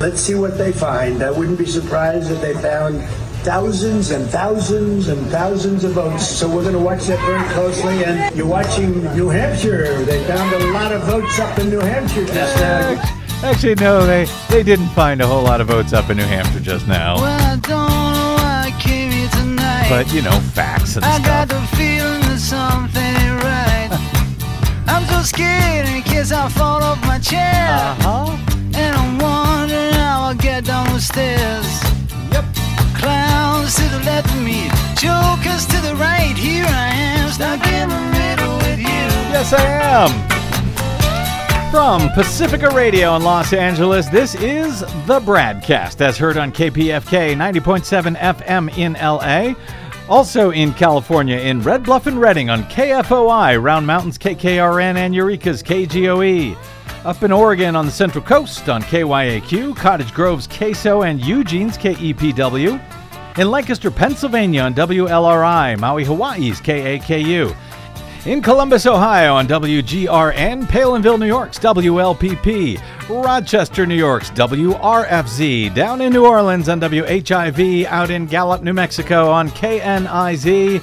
Let's see what they find. I wouldn't be surprised if they found thousands and thousands and thousands of votes. So we're going to watch that very closely. And you're watching New Hampshire. They found a lot of votes up in New Hampshire just now. Actually, no, they, they didn't find a whole lot of votes up in New Hampshire just now. Well, I don't know why I came here tonight. But, you know, facts and I got stuff. the feeling that something ain't right. I'm so scared in case I fall off my chair. Uh-huh. And I'm wondering how I'll get down the stairs. Yep. Clowns to the left of me, jokers to the right. Here I am, stuck in the middle with you. Yes, I am. From Pacifica Radio in Los Angeles, this is the Bradcast, as heard on KPFK 90.7 FM in LA. Also in California, in Red Bluff and Redding on KFOI, Round Mountains KKRN, and Eureka's KGOE. Up in Oregon on the Central Coast on KYAQ, Cottage Grove's KSO, and Eugene's KEPW. In Lancaster, Pennsylvania on WLRI, Maui, Hawaii's KAKU. In Columbus, Ohio on WGRN, Palenville, New York's WLPP, Rochester, New York's WRFZ, down in New Orleans on WHIV, out in Gallup, New Mexico on KNIZ,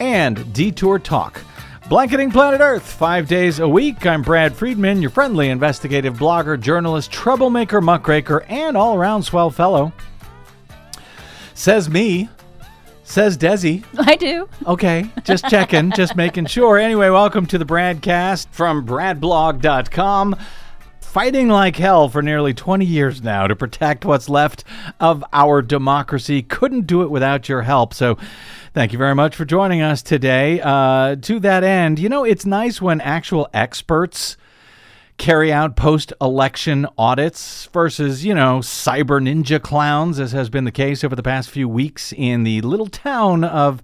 and Detour Talk. Blanketing Planet Earth, five days a week. I'm Brad Friedman, your friendly investigative blogger, journalist, troublemaker, muckraker, and all around swell fellow. Says me. Says Desi. I do. Okay, just checking, just making sure. Anyway, welcome to the BradCast from bradblog.com. Fighting like hell for nearly 20 years now to protect what's left of our democracy. Couldn't do it without your help. So, thank you very much for joining us today. Uh, to that end, you know, it's nice when actual experts carry out post election audits versus, you know, cyber ninja clowns, as has been the case over the past few weeks in the little town of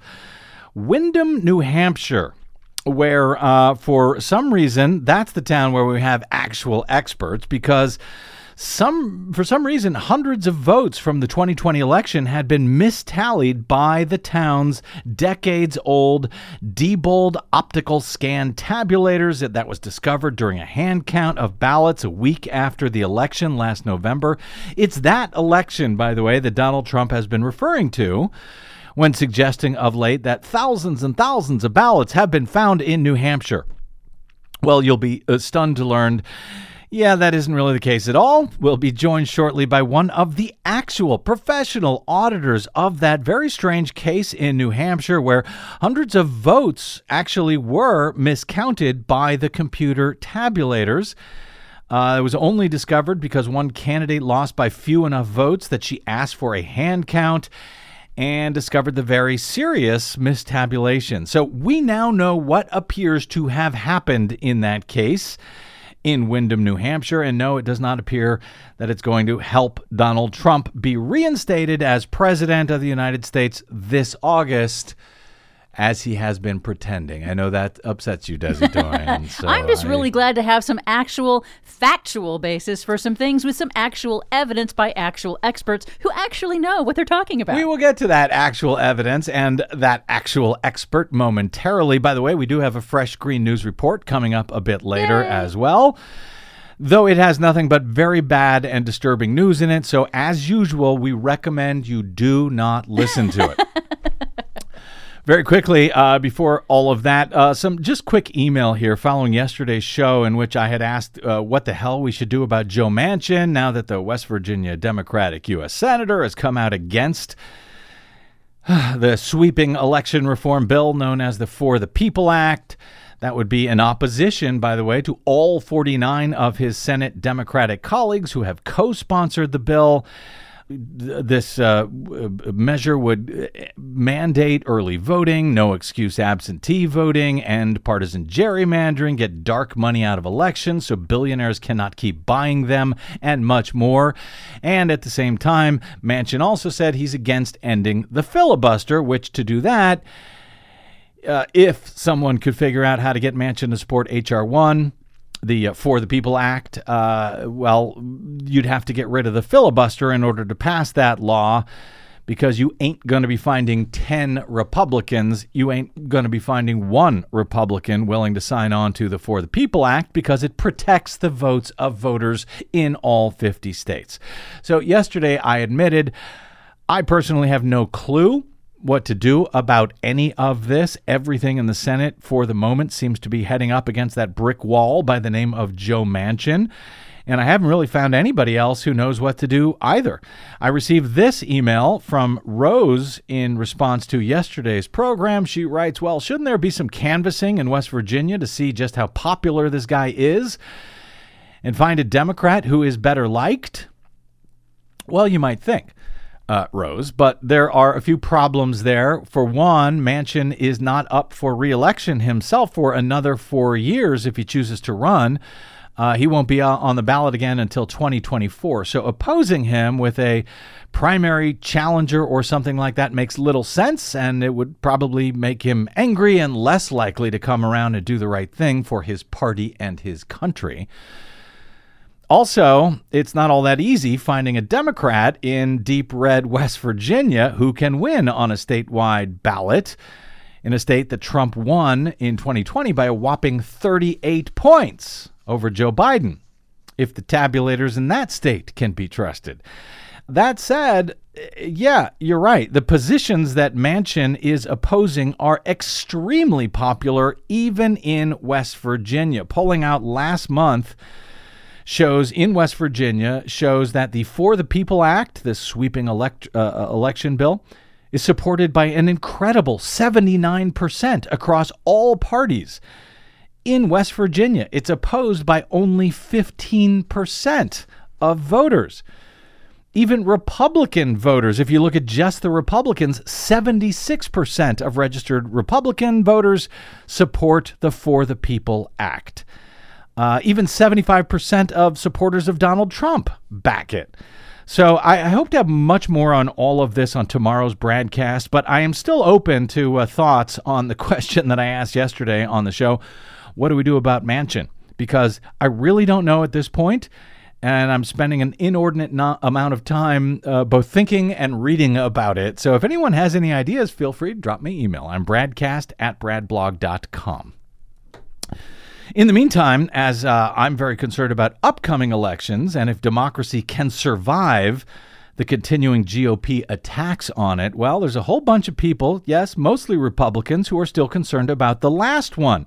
Windham, New Hampshire, where uh, for some reason that's the town where we have actual experts because some for some reason hundreds of votes from the 2020 election had been mistallied by the town's decades old Diebold optical scan tabulators that was discovered during a hand count of ballots a week after the election last November. It's that election by the way that Donald Trump has been referring to when suggesting of late that thousands and thousands of ballots have been found in New Hampshire. Well, you'll be uh, stunned to learn yeah, that isn't really the case at all. We'll be joined shortly by one of the actual professional auditors of that very strange case in New Hampshire where hundreds of votes actually were miscounted by the computer tabulators. Uh, it was only discovered because one candidate lost by few enough votes that she asked for a hand count and discovered the very serious mistabulation. So we now know what appears to have happened in that case in Windham, New Hampshire. And no, it does not appear that it's going to help Donald Trump be reinstated as President of the United States this August. As he has been pretending. I know that upsets you, Desi Doyen. So I'm just I- really glad to have some actual factual basis for some things with some actual evidence by actual experts who actually know what they're talking about. We will get to that actual evidence and that actual expert momentarily. By the way, we do have a fresh Green News report coming up a bit later as well. Though it has nothing but very bad and disturbing news in it. So, as usual, we recommend you do not listen to it. Very quickly, uh, before all of that, uh, some just quick email here following yesterday's show in which I had asked uh, what the hell we should do about Joe Manchin now that the West Virginia Democratic U.S. Senator has come out against the sweeping election reform bill known as the For the People Act. That would be in opposition, by the way, to all 49 of his Senate Democratic colleagues who have co sponsored the bill. This uh, measure would mandate early voting, no excuse absentee voting, and partisan gerrymandering, get dark money out of elections so billionaires cannot keep buying them, and much more. And at the same time, Manchin also said he's against ending the filibuster, which to do that, uh, if someone could figure out how to get Manchin to support H.R. 1, the uh, For the People Act, uh, well, you'd have to get rid of the filibuster in order to pass that law because you ain't going to be finding 10 Republicans. You ain't going to be finding one Republican willing to sign on to the For the People Act because it protects the votes of voters in all 50 states. So, yesterday I admitted I personally have no clue what to do about any of this. Everything in the Senate for the moment seems to be heading up against that brick wall by the name of Joe Manchin. And I haven't really found anybody else who knows what to do either. I received this email from Rose in response to yesterday's program. She writes, Well, shouldn't there be some canvassing in West Virginia to see just how popular this guy is and find a Democrat who is better liked? Well, you might think uh, Rose, but there are a few problems there. For one, Manchin is not up for reelection himself for another four years if he chooses to run. Uh, he won't be on the ballot again until 2024. So opposing him with a primary challenger or something like that makes little sense, and it would probably make him angry and less likely to come around and do the right thing for his party and his country. Also, it's not all that easy finding a Democrat in deep red West Virginia who can win on a statewide ballot in a state that Trump won in 2020 by a whopping 38 points over Joe Biden, if the tabulators in that state can be trusted. That said, yeah, you're right. The positions that Manchin is opposing are extremely popular, even in West Virginia. Polling out last month shows in West Virginia shows that the For the People Act, this sweeping elect, uh, uh election bill, is supported by an incredible 79% across all parties. In West Virginia, it's opposed by only 15% of voters. Even Republican voters, if you look at just the Republicans, 76% of registered Republican voters support the For the People Act. Uh, even 75% of supporters of Donald Trump back it. So I, I, hope to have much more on all of this on tomorrow's broadcast, but I am still open to uh, thoughts on the question that I asked yesterday on the show. What do we do about Manchin? Because I really don't know at this point, and I'm spending an inordinate no- amount of time uh, both thinking and reading about it. So if anyone has any ideas, feel free to drop me an email. I'm bradcast at bradblog.com. In the meantime, as uh, I'm very concerned about upcoming elections and if democracy can survive the continuing GOP attacks on it, well, there's a whole bunch of people, yes, mostly Republicans, who are still concerned about the last one.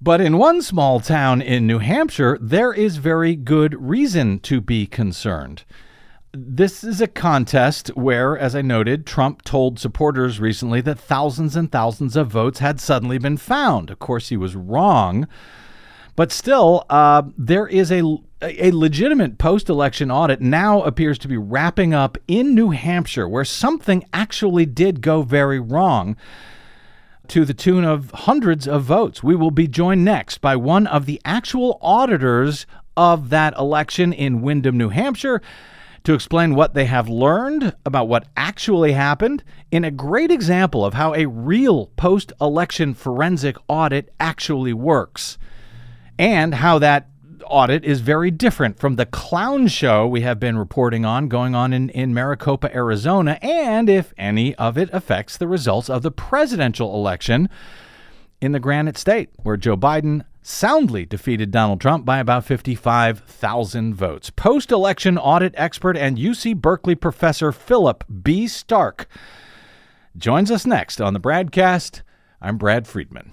But in one small town in New Hampshire, there is very good reason to be concerned this is a contest where, as I noted, Trump told supporters recently that thousands and thousands of votes had suddenly been found. Of course, he was wrong. But still, uh, there is a, a legitimate post election audit now appears to be wrapping up in New Hampshire, where something actually did go very wrong to the tune of hundreds of votes. We will be joined next by one of the actual auditors of that election in Windham, New Hampshire to explain what they have learned about what actually happened in a great example of how a real post election forensic audit actually works and how that audit is very different from the clown show we have been reporting on going on in, in Maricopa, Arizona, and if any of it affects the results of the presidential election in the Granite State, where Joe Biden soundly defeated Donald Trump by about 55,000 votes. Post election audit expert and UC Berkeley professor Philip B. Stark joins us next on the BradCast. I'm Brad Friedman.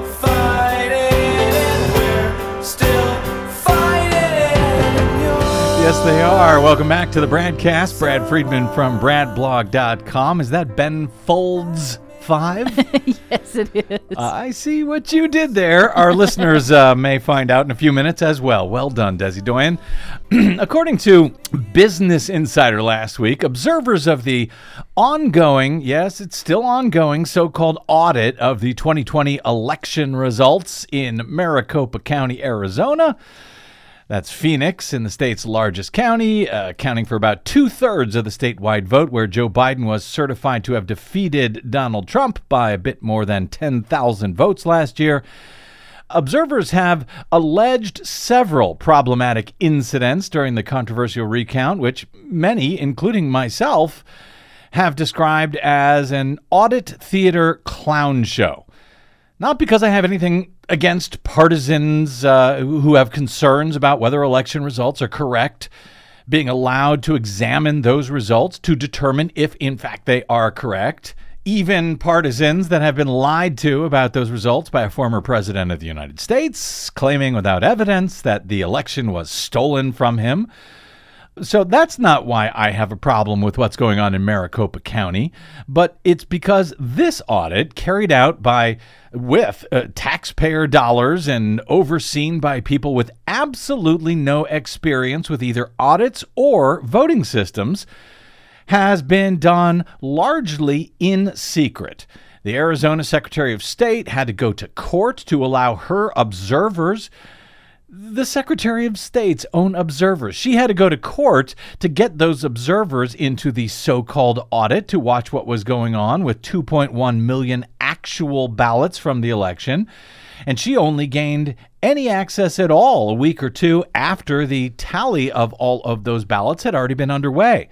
Yes, they are. Welcome back to the BradCast. Brad Friedman from BradBlog.com. Is that Ben Folds 5? Yes, it is. I see what you did there. Our listeners uh, may find out in a few minutes as well. Well done, Desi Doyen. According to Business Insider last week, observers of the ongoing, yes, it's still ongoing, so called audit of the 2020 election results in Maricopa County, Arizona. That's Phoenix in the state's largest county, uh, accounting for about two thirds of the statewide vote, where Joe Biden was certified to have defeated Donald Trump by a bit more than 10,000 votes last year. Observers have alleged several problematic incidents during the controversial recount, which many, including myself, have described as an audit theater clown show. Not because I have anything against partisans uh, who have concerns about whether election results are correct, being allowed to examine those results to determine if, in fact, they are correct. Even partisans that have been lied to about those results by a former president of the United States, claiming without evidence that the election was stolen from him. So that's not why I have a problem with what's going on in Maricopa County, but it's because this audit carried out by with uh, taxpayer dollars and overseen by people with absolutely no experience with either audits or voting systems has been done largely in secret. The Arizona Secretary of State had to go to court to allow her observers the Secretary of State's own observers. She had to go to court to get those observers into the so called audit to watch what was going on with 2.1 million actual ballots from the election. And she only gained any access at all a week or two after the tally of all of those ballots had already been underway.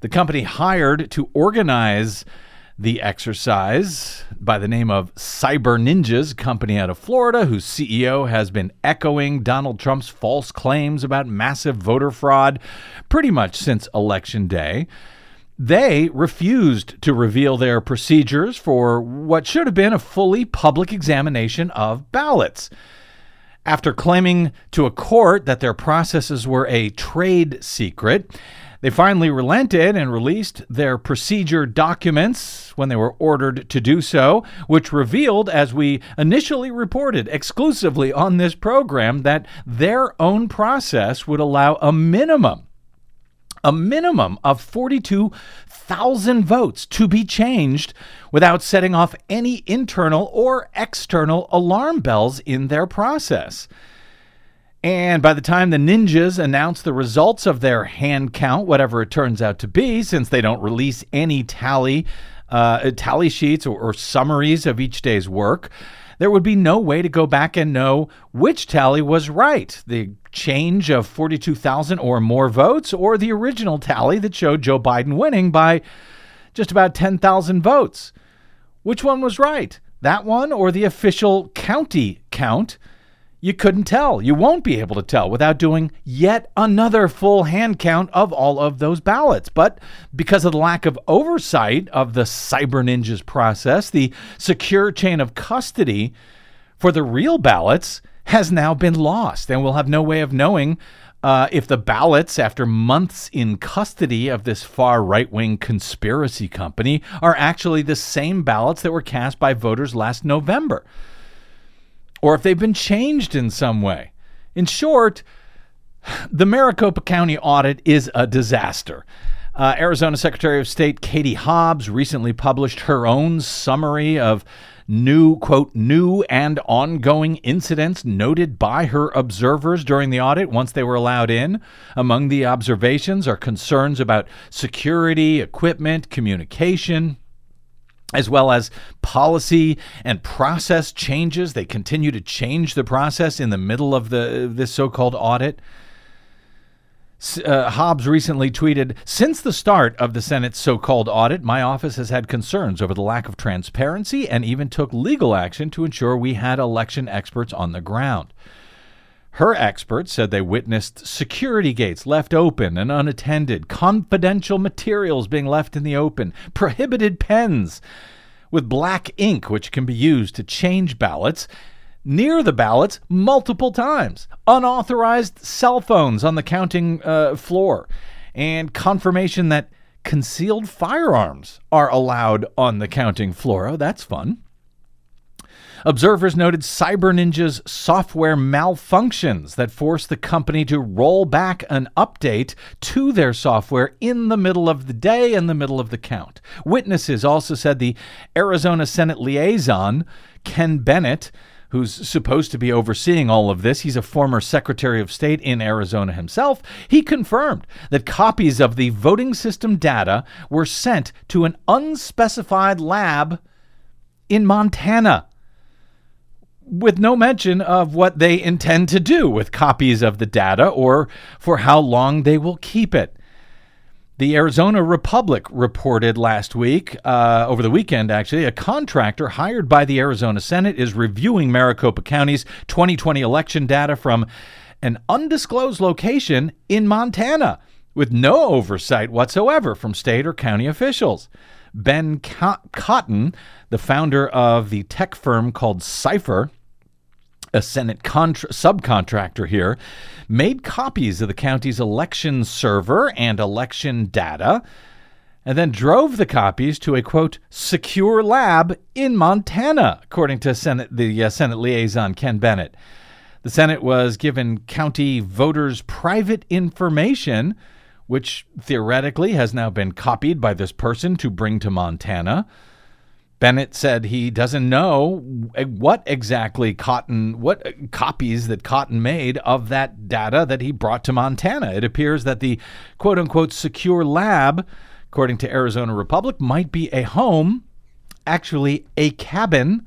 The company hired to organize the exercise by the name of Cyber Ninjas, company out of Florida, whose CEO has been echoing Donald Trump's false claims about massive voter fraud pretty much since Election Day. They refused to reveal their procedures for what should have been a fully public examination of ballots. After claiming to a court that their processes were a trade secret, they finally relented and released their procedure documents when they were ordered to do so, which revealed, as we initially reported exclusively on this program, that their own process would allow a minimum a minimum of 42,000 votes to be changed without setting off any internal or external alarm bells in their process. And by the time the ninjas announce the results of their hand count, whatever it turns out to be, since they don't release any tally, uh, tally sheets or, or summaries of each day's work, there would be no way to go back and know which tally was right the change of 42,000 or more votes, or the original tally that showed Joe Biden winning by just about 10,000 votes. Which one was right? That one or the official county count? You couldn't tell. You won't be able to tell without doing yet another full hand count of all of those ballots. But because of the lack of oversight of the Cyber Ninjas process, the secure chain of custody for the real ballots has now been lost, and we'll have no way of knowing uh, if the ballots, after months in custody of this far right wing conspiracy company, are actually the same ballots that were cast by voters last November or if they've been changed in some way. In short, the Maricopa County audit is a disaster. Uh, Arizona Secretary of State Katie Hobbs recently published her own summary of new, quote, new and ongoing incidents noted by her observers during the audit once they were allowed in. Among the observations are concerns about security, equipment, communication as well as policy and process changes. They continue to change the process in the middle of the this so-called audit. Uh, Hobbs recently tweeted Since the start of the Senate's so called audit, my office has had concerns over the lack of transparency and even took legal action to ensure we had election experts on the ground. Her experts said they witnessed security gates left open and unattended, confidential materials being left in the open, prohibited pens with black ink, which can be used to change ballots near the ballots multiple times, unauthorized cell phones on the counting uh, floor, and confirmation that concealed firearms are allowed on the counting floor. Oh, that's fun. Observers noted Cyber Ninja's software malfunctions that forced the company to roll back an update to their software in the middle of the day and the middle of the count. Witnesses also said the Arizona Senate liaison, Ken Bennett, who's supposed to be overseeing all of this. He's a former Secretary of State in Arizona himself. He confirmed that copies of the voting system data were sent to an unspecified lab in Montana with no mention of what they intend to do with copies of the data or for how long they will keep it. The Arizona Republic reported last week, uh, over the weekend actually, a contractor hired by the Arizona Senate is reviewing Maricopa County's 2020 election data from an undisclosed location in Montana with no oversight whatsoever from state or county officials. Ben Cotton, the founder of the tech firm called CyFIR, a Senate contra- subcontractor here, made copies of the county's election server and election data, and then drove the copies to a quote secure lab in Montana, according to Senate the uh, Senate liaison Ken Bennett. The Senate was given county voters' private information, which theoretically has now been copied by this person to bring to Montana. Bennett said he doesn't know what exactly Cotton, what uh, copies that Cotton made of that data that he brought to Montana. It appears that the quote unquote secure lab, according to Arizona Republic, might be a home, actually a cabin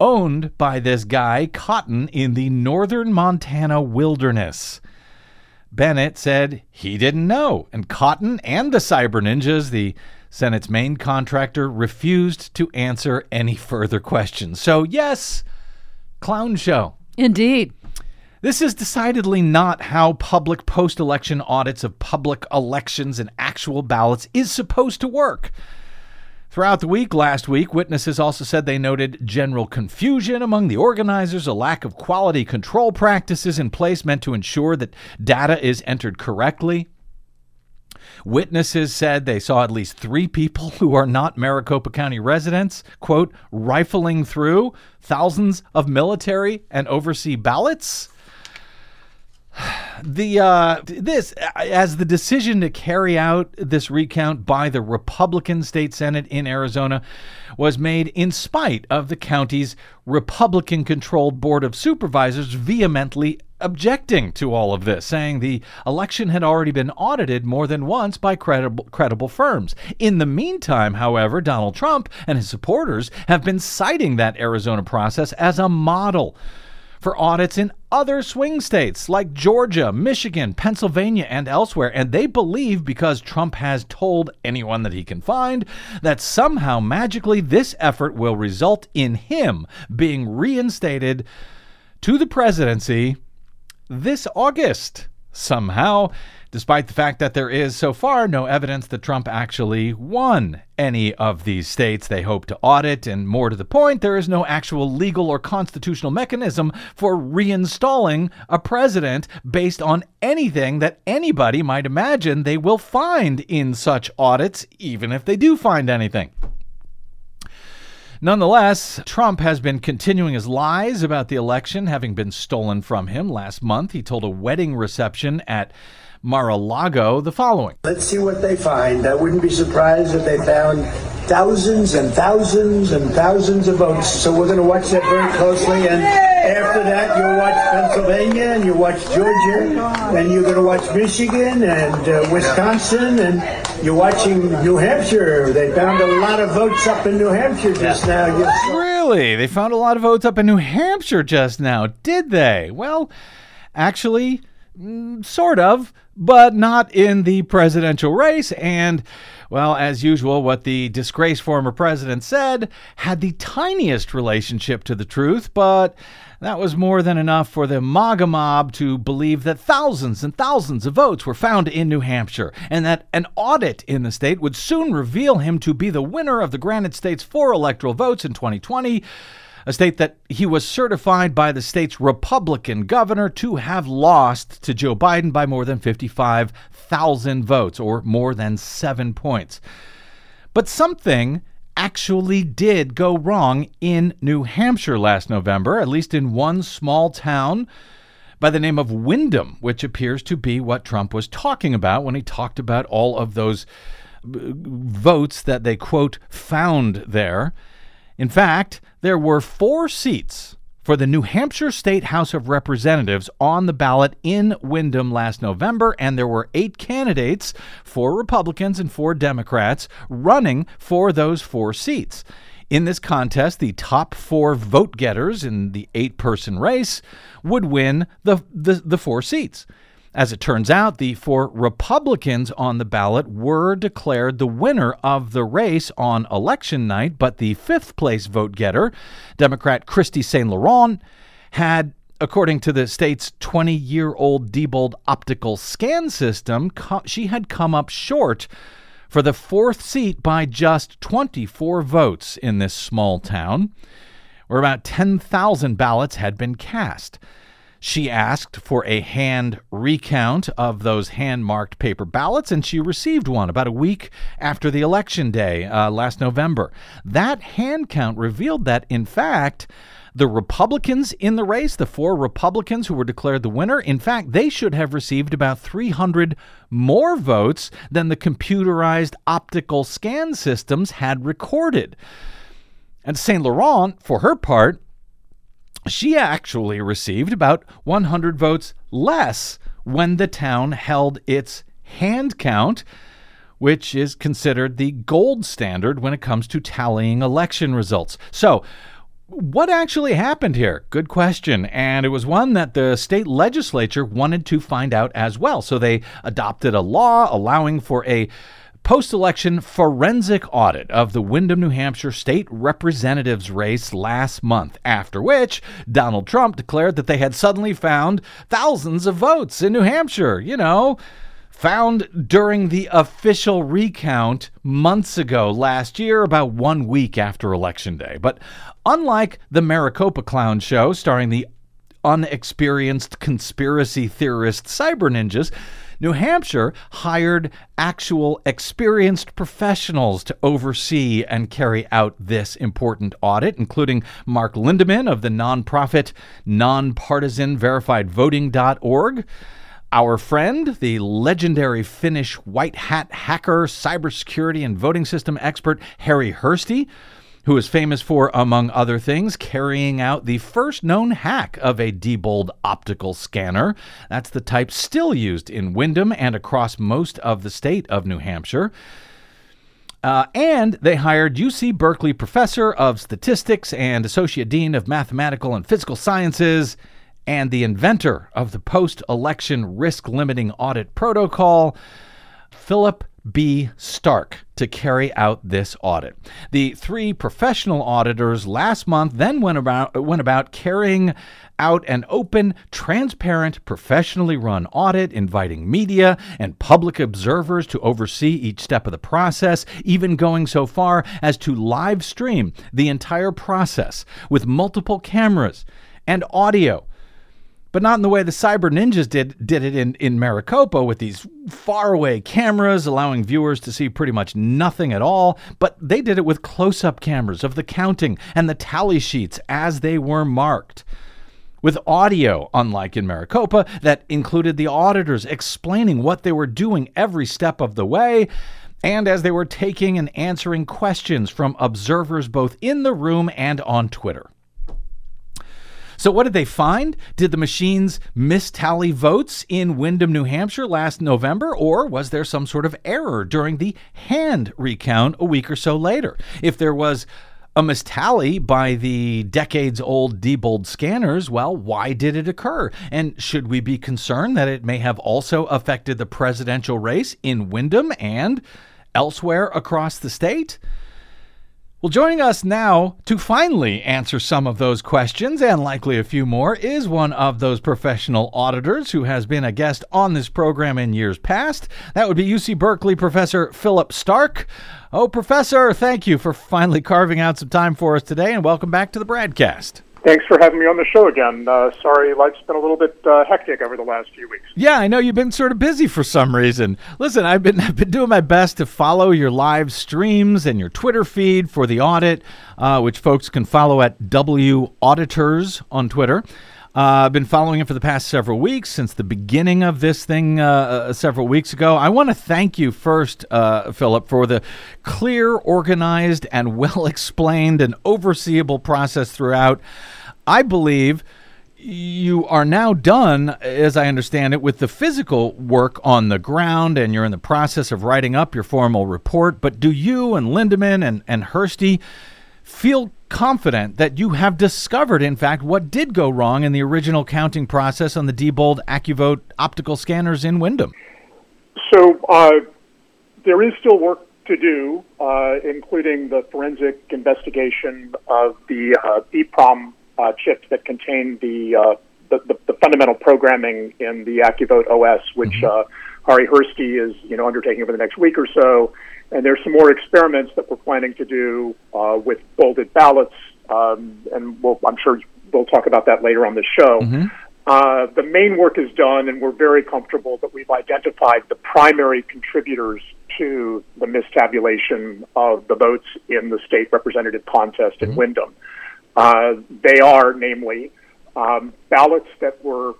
owned by this guy, Cotton, in the northern Montana wilderness. Bennett said he didn't know, and Cotton and the Cyber Ninjas, the Senate's main contractor refused to answer any further questions. So, yes, clown show. Indeed. This is decidedly not how public post election audits of public elections and actual ballots is supposed to work. Throughout the week, last week, witnesses also said they noted general confusion among the organizers, a lack of quality control practices in place meant to ensure that data is entered correctly. Witnesses said they saw at least three people who are not Maricopa County residents, quote, rifling through thousands of military and overseas ballots. The uh, this as the decision to carry out this recount by the Republican State Senate in Arizona was made in spite of the county's Republican-controlled board of supervisors vehemently objecting to all of this, saying the election had already been audited more than once by credible, credible firms. In the meantime, however, Donald Trump and his supporters have been citing that Arizona process as a model for audits in other swing states like Georgia, Michigan, Pennsylvania, and elsewhere. And they believe because Trump has told anyone that he can find that somehow magically this effort will result in him being reinstated to the presidency this August somehow, despite the fact that there is so far no evidence that Trump actually won any of these states they hope to audit. And more to the point, there is no actual legal or constitutional mechanism for reinstalling a president based on anything that anybody might imagine they will find in such audits, even if they do find anything. Nonetheless, Trump has been continuing his lies about the election having been stolen from him. Last month, he told a wedding reception at Mar-a-Lago the following. Let's see what they find. I wouldn't be surprised if they found thousands and thousands and thousands of votes. So we're going to watch that very closely. And after that, you'll watch Pennsylvania and you'll watch Georgia and you're going to watch Michigan and uh, Wisconsin and you're watching New Hampshire. They found a lot of votes up in New Hampshire just now. Really? They found a lot of votes up in New Hampshire just now, did they? Well, actually, mm, sort of, but not in the presidential race. And Well, as usual, what the disgraced former president said had the tiniest relationship to the truth, but that was more than enough for the MAGA mob to believe that thousands and thousands of votes were found in New Hampshire, and that an audit in the state would soon reveal him to be the winner of the Granite state's four electoral votes in 2020 a state that he was certified by the state's Republican governor to have lost to Joe Biden by more than 55,000 votes, or more than seven points. But something actually did go wrong in New Hampshire last November, at least in one small town by the name of Windham, which appears to be what Trump was talking about when he talked about all of those uh, votes that they, quote, found there. In fact, there were four seats for the New Hampshire State House of Representatives on the ballot in Windham last November, and there were eight candidates, four Republicans and four Democrats, running for those four seats. In this contest, the top four vote getters in the eight person race would win the, the, the four seats. As it turns out, the four Republicans on the ballot were declared the winner of the race on election night, but the fifth place vote getter, Democrat Kristi St. Laurent, had according to the state's 20 year old Diebold optical scan system, she had come up short for the fourth seat by just 24 votes in this small town, where about 10,000 ballots had been cast. She asked for a hand recount of those hand marked paper ballots, and she received one about a week after the election day uh, last November. That hand count revealed that, in fact, the Republicans in the race, the four Republicans who were declared the winner, in fact, they should have received about 300 more votes than the computerized optical scan systems had recorded. And St. Laurent, for her part, she actually received about 100 votes less when the town held its hand count, which is considered the gold standard when it comes to tallying election results. So, what actually happened here? Good question. And it was one that the state legislature wanted to find out as well. So they adopted a law allowing for a post election forensic audit of the Windham, New Hampshire state representatives race last month, after which Donald Trump declared that they had suddenly found thousands of votes in New Hampshire. You know, found during the official recount months ago last year, about one week after Election Day. But unlike the Maricopa Clown Show starring the unexperienced conspiracy theorist cyber ninjas, New Hampshire hired actual experienced professionals to oversee and carry out this important audit, including Mark Lindemann of the nonprofit nonpartisan verified voting.org. Our friend, the legendary Finnish white hat hacker, cybersecurity, and voting system expert Harri Hursti, who is famous for, among other things, carrying out the first known hack of a Diebold optical scanner. That's the type still used in Windham and across most of the state of New Hampshire. Uh, and they hired UC Berkeley professor of statistics and associate dean of mathematical and physical sciences, and the inventor of the post election risk limiting audit protocol, Philip B. Stark to carry out this audit. The three professional auditors last month then went about, went about carrying out an open, transparent, professionally run audit, inviting media and public observers to oversee each step of the process, even going so far as to live stream the entire process with multiple cameras and audio but not in the way the cyber ninjas did did it in, in Maricopa with these faraway cameras allowing viewers to see pretty much nothing at all. But they did it with close-up cameras of the counting and the tally sheets as they were marked. With audio, unlike in Maricopa, that included the auditors explaining what they were doing every step of the way, and as they were taking and answering questions from observers both in the room and on Twitter. So, what did they find? Did the machines mistally votes in Windham, New Hampshire last November, or was there some sort of error during the hand recount a week or so later? If there was a mistally by the decades old Diebold scanners, well, why did it occur? And should we be concerned that it may have also affected the presidential race in Windham and elsewhere across the state? Well, joining us now to finally answer some of those questions and likely a few more is one of those professional auditors who has been a guest on this program in years past. That would be UC Berkeley professor Philip Stark. Oh, professor, thank you for finally carving out some time for us today and welcome back to the BradCast. Thanks for having me on the show again. Uh, sorry, life's been a little bit uh, hectic over the last few weeks. Yeah, I know you've been sort of busy for some reason. Listen, I've been I've been doing my best to follow your live streams and your Twitter feed for the audit, uh, which folks can follow at W Auditors on Twitter. Uh, I've been following it for the past several weeks since the beginning of this thing uh, uh, several weeks ago. I want to thank you first, uh, Philip, for the clear, organized, and well explained and overseeable process throughout. I believe you are now done, as I understand it, with the physical work on the ground, and you're in the process of writing up your formal report. But do you and Lindemann and, and Hursti feel confident that you have discovered, in fact, what did go wrong in the original counting process on the Diebold AccuVote optical scanners in Windham? So uh, there is still work to do, uh, including the forensic investigation of the uh, EEPROM uh, chips that contain the, uh, the, the, the fundamental programming in the AccuVote OS, which mm-hmm. uh, Harri Hursti is you know undertaking over the next week or so. And there's some more experiments that we're planning to do uh, with folded ballots, um, and we'll, I'm sure we'll talk about that later on the show. Mm-hmm. Uh, the main work is done, and we're very comfortable that we've identified the primary contributors to the mistabulation of the votes in the state representative contest in mm-hmm. Windham. Uh, they are, namely, um, ballots that were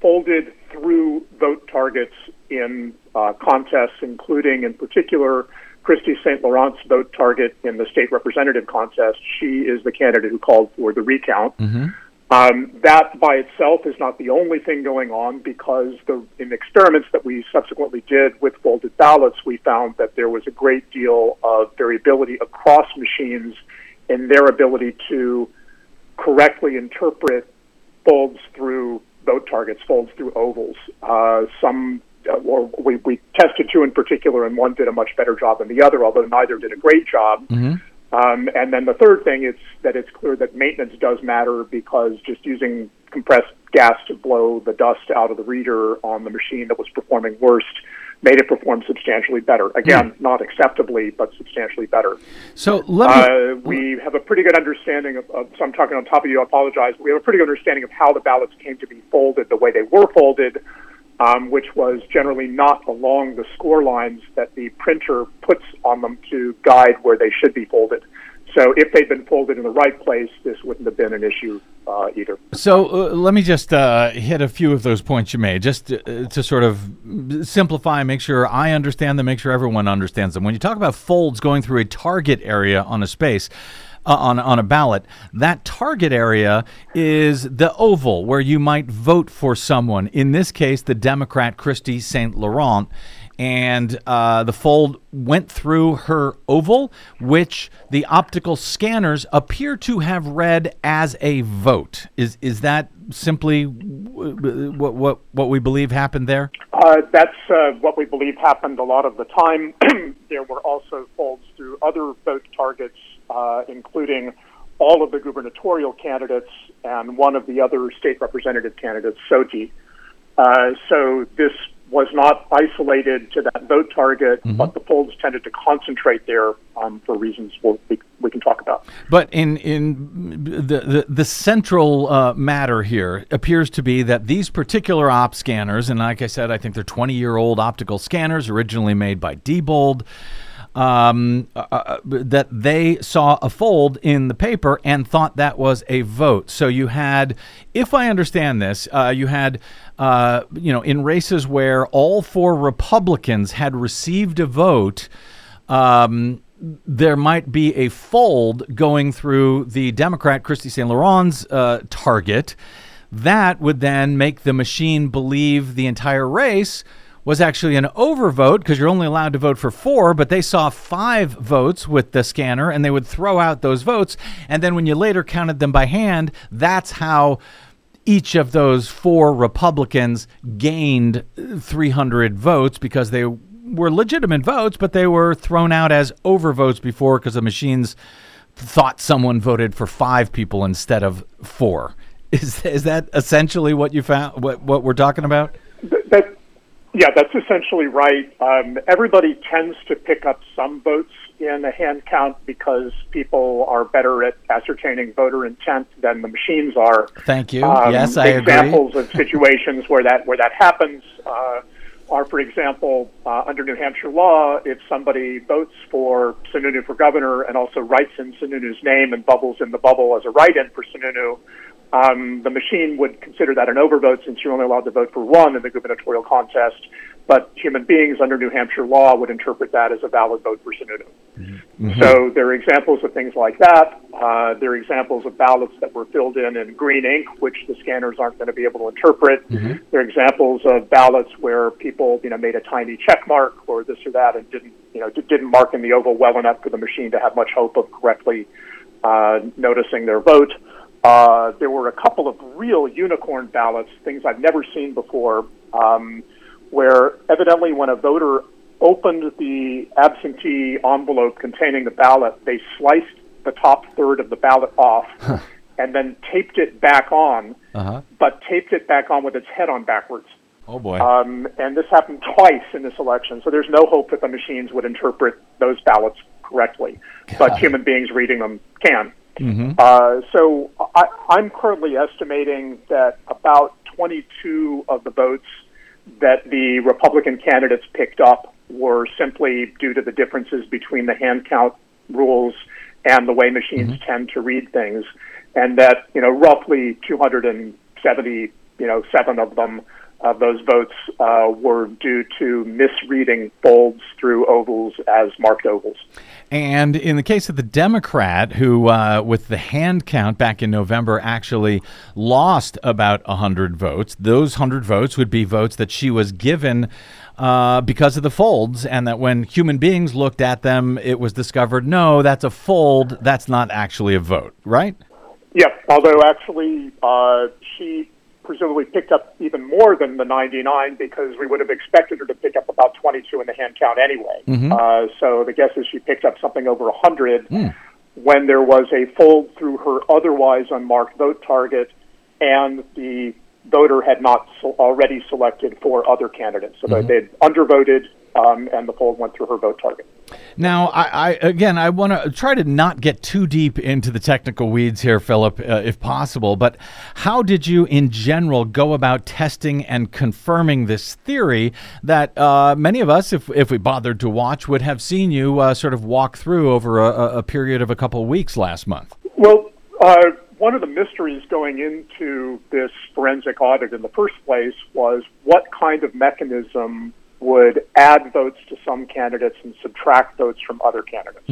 folded through vote targets in uh, contests, including, in particular, Kristi St. Laurent's vote target in the state representative contest. She is the candidate who called for the recount. Mm-hmm. Um, that by itself is not the only thing going on because the, in experiments that we subsequently did with folded ballots, we found that there was a great deal of variability across machines in their ability to correctly interpret folds through vote targets, folds through ovals. Uh, some, uh, or we, we tested two in particular, and one did a much better job than the other, although neither did a great job. Mm-hmm. Um, and then the third thing is that it's clear that maintenance does matter because just using compressed gas to blow the dust out of the reader on the machine that was performing worst made it perform substantially better. Again, mm. not acceptably, but substantially better. So me. Uh, we have a pretty good understanding of, of. So I'm talking on top of you. I apologize. We have a pretty good understanding of how the ballots came to be folded, the way they were folded, um, which was generally not along the score lines that the printer puts on them to guide where they should be folded. So if they'd been folded in the right place, this wouldn't have been an issue uh, either. So uh, let me just uh, hit a few of those points you made, just to, uh, to, sort of simplify, make sure I understand them, make sure everyone understands them. When you talk about folds going through a target area on a space, uh, on on a ballot, that target area is the oval where you might vote for someone. In this case, the Democrat Kristi St. Laurent and uh, the fold went through her oval, which the optical scanners appear to have read as a vote. Is is that simply what what what we believe happened there? Uh, that's uh, what we believe happened a lot of the time. there were also folds through other vote targets, uh, including all of the gubernatorial candidates and one of the other state representative candidates, Soti. Uh, so this was not isolated to that vote target, mm-hmm. but the polls tended to concentrate there um, for reasons we'll, we, we can talk about. But in in the the, the central uh, matter here appears to be that these particular op scanners, and like I said, I think they're 20 year old optical scanners, originally made by Diebold um, uh, uh, that they saw a fold in the paper and thought that was a vote. So you had, if I understand this, uh, you had, uh, you know, in races where all four Republicans had received a vote. Um, there might be a fold going through the Democrat Kristi St. Laurent's uh, target. That would then make the machine believe the entire race was actually an overvote because you're only allowed to vote for four, but they saw five votes with the scanner and they would throw out those votes. And then when you later counted them by hand, that's how each of those four Republicans gained uh, 300 votes because they were legitimate votes, but they were thrown out as overvotes before because the machines thought someone voted for five people instead of four. Is is that essentially what you found? What what we're talking about? Th- That, yeah, that's essentially right. Um, everybody tends to pick up some votes in a hand count because people are better at ascertaining voter intent than the machines are. Thank you. Um, yes, I agree. examples of situations where that where that happens uh, are, for example, uh, under New Hampshire law, if somebody votes for Sununu for governor and also writes in Sununu's name and bubbles in the bubble as a write-in for Sununu, um, the machine would consider that an overvote since you're only allowed to vote for one in the gubernatorial contest. But human beings under New Hampshire law would interpret that as a valid vote for Sununu. So there are examples of things like that. Uh, there are examples of ballots that were filled in in green ink, which the scanners aren't going to be able to interpret. There are examples of ballots where people, you know, made a tiny check mark or this or that and didn't, you know, didn't mark in the oval well enough for the machine to have much hope of correctly uh, noticing their vote. Uh, there were a couple of real unicorn ballots, things I've never seen before, um, where evidently when a voter opened the absentee envelope containing the ballot, they sliced the top third of the ballot off and then taped it back on, Uh-huh. but taped it back on with its head on backwards. Oh boy. Um, and this happened twice in this election, so there's no hope that the machines would interpret those ballots correctly. But human beings reading them can. Uh, so I, I'm currently estimating that about 22 of the votes that the Republican candidates picked up were simply due to the differences between the hand count rules and the way machines tend to read things, and that you know roughly 270, you know, seven of them of those votes uh, were due to misreading folds through ovals as marked ovals. And in the case of the Democrat, who, uh, with the hand count back in November, actually lost about 100 votes, those 100 votes would be votes that she was given uh, because of the folds, and that when human beings looked at them, it was discovered no, that's a fold, that's not actually a vote, right? Yeah, although actually uh, she presumably picked up even more than the 99 because we would have expected her to pick up about 22 in the hand count anyway. Mm-hmm. Uh, so the guess is she picked up something over 100 hmm. when there was a fold through her otherwise unmarked vote target and the voter had not so already selected for other candidates. So they mm-hmm. they'd undervoted um, and the fold went through her vote target. Now, I, I again, I want to try to not get too deep into the technical weeds here, Philip, uh, if possible. But how did you, in general, go about testing and confirming this theory that uh, many of us, if if we bothered to watch, would have seen you uh, sort of walk through over a, a- a period of a couple of weeks last month? Well, uh, one of the mysteries going into this forensic audit in the first place was what kind of mechanism would add votes to some candidates and subtract votes from other candidates.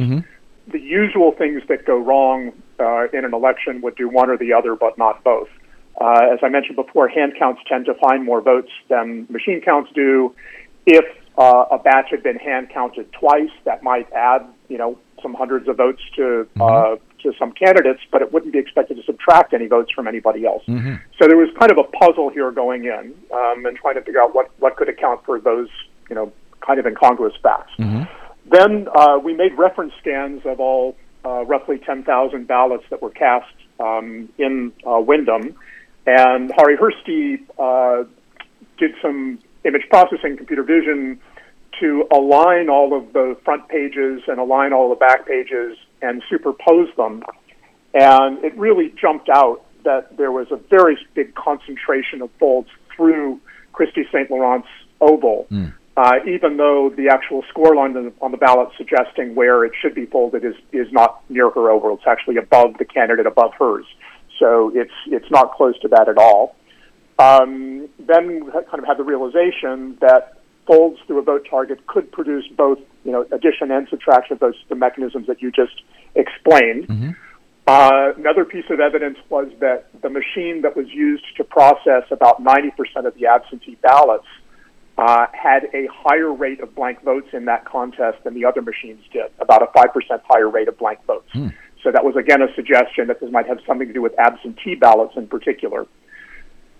The usual things that go wrong uh, in an election would do one or the other, but not both. Uh, as I mentioned before, hand counts tend to find more votes than machine counts do. If uh, a batch had been hand counted twice, that might add, you know, some hundreds of votes to uh, to some candidates, but it wouldn't be expected to subtract any votes from anybody else. So there was kind of a puzzle here going in, um, and trying to figure out what what could account for those, you know, kind of incongruous facts. Then uh, we made reference scans of all uh, roughly 10,000 ballots that were cast um, in uh, Windham, and Harri Hursti uh, did some image processing, computer vision, to align all of the front pages and align all the back pages and superpose them. And it really jumped out that there was a very big concentration of folds through Kristi St. Laurent's oval, uh, even though the actual score line on the, on the ballot suggesting where it should be folded is, is not near her oval. It's actually above the candidate, above hers. So it's, it's not close to that at all. Um, then we kind of had the realization that folds through a vote target could produce both, you know, addition and subtraction of those the mechanisms that you just explained. Uh, another piece of evidence was that the machine that was used to process about 90% of the absentee ballots uh, had a higher rate of blank votes in that contest than the other machines did, about a 5% higher rate of blank votes. So that was again a suggestion that this might have something to do with absentee ballots in particular.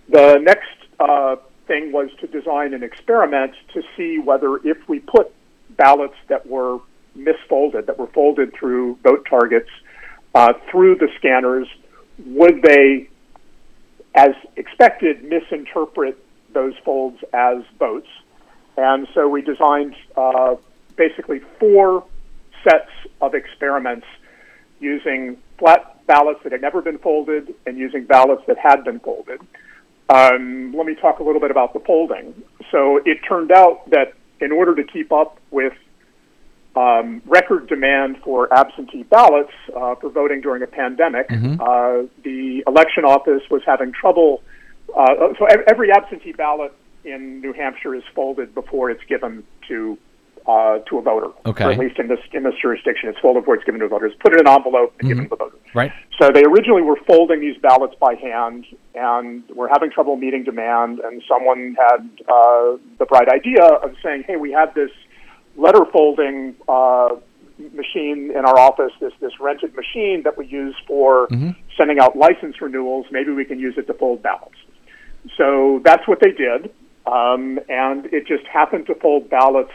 The next uh, thing was to design an experiment to see whether if we put ballots that were misfolded, that were folded through vote targets, uh, through the scanners, would they, as expected, misinterpret those folds as votes? And so we designed uh, basically four sets of experiments using flat ballots that had never been folded and using ballots that had been folded. Um, let me talk a little bit about the folding. So it turned out that in order to keep up with um, record demand for absentee ballots uh, for voting during a pandemic, Mm-hmm. uh, the election office was having trouble. Uh, so every absentee ballot in New Hampshire is folded before it's given to uh, to a voter. Okay. Or at least in this in this jurisdiction, it's folded before it's given to a voter. It's put in an envelope and given to the voter. Right. So they originally were folding these ballots by hand, and were having trouble meeting demand. And someone had uh, the bright idea of saying, "Hey, we have this letter folding uh, machine in our office. This this rented machine that we use for sending out license renewals. Maybe we can use it to fold ballots." So that's what they did, um, and it just happened to fold ballots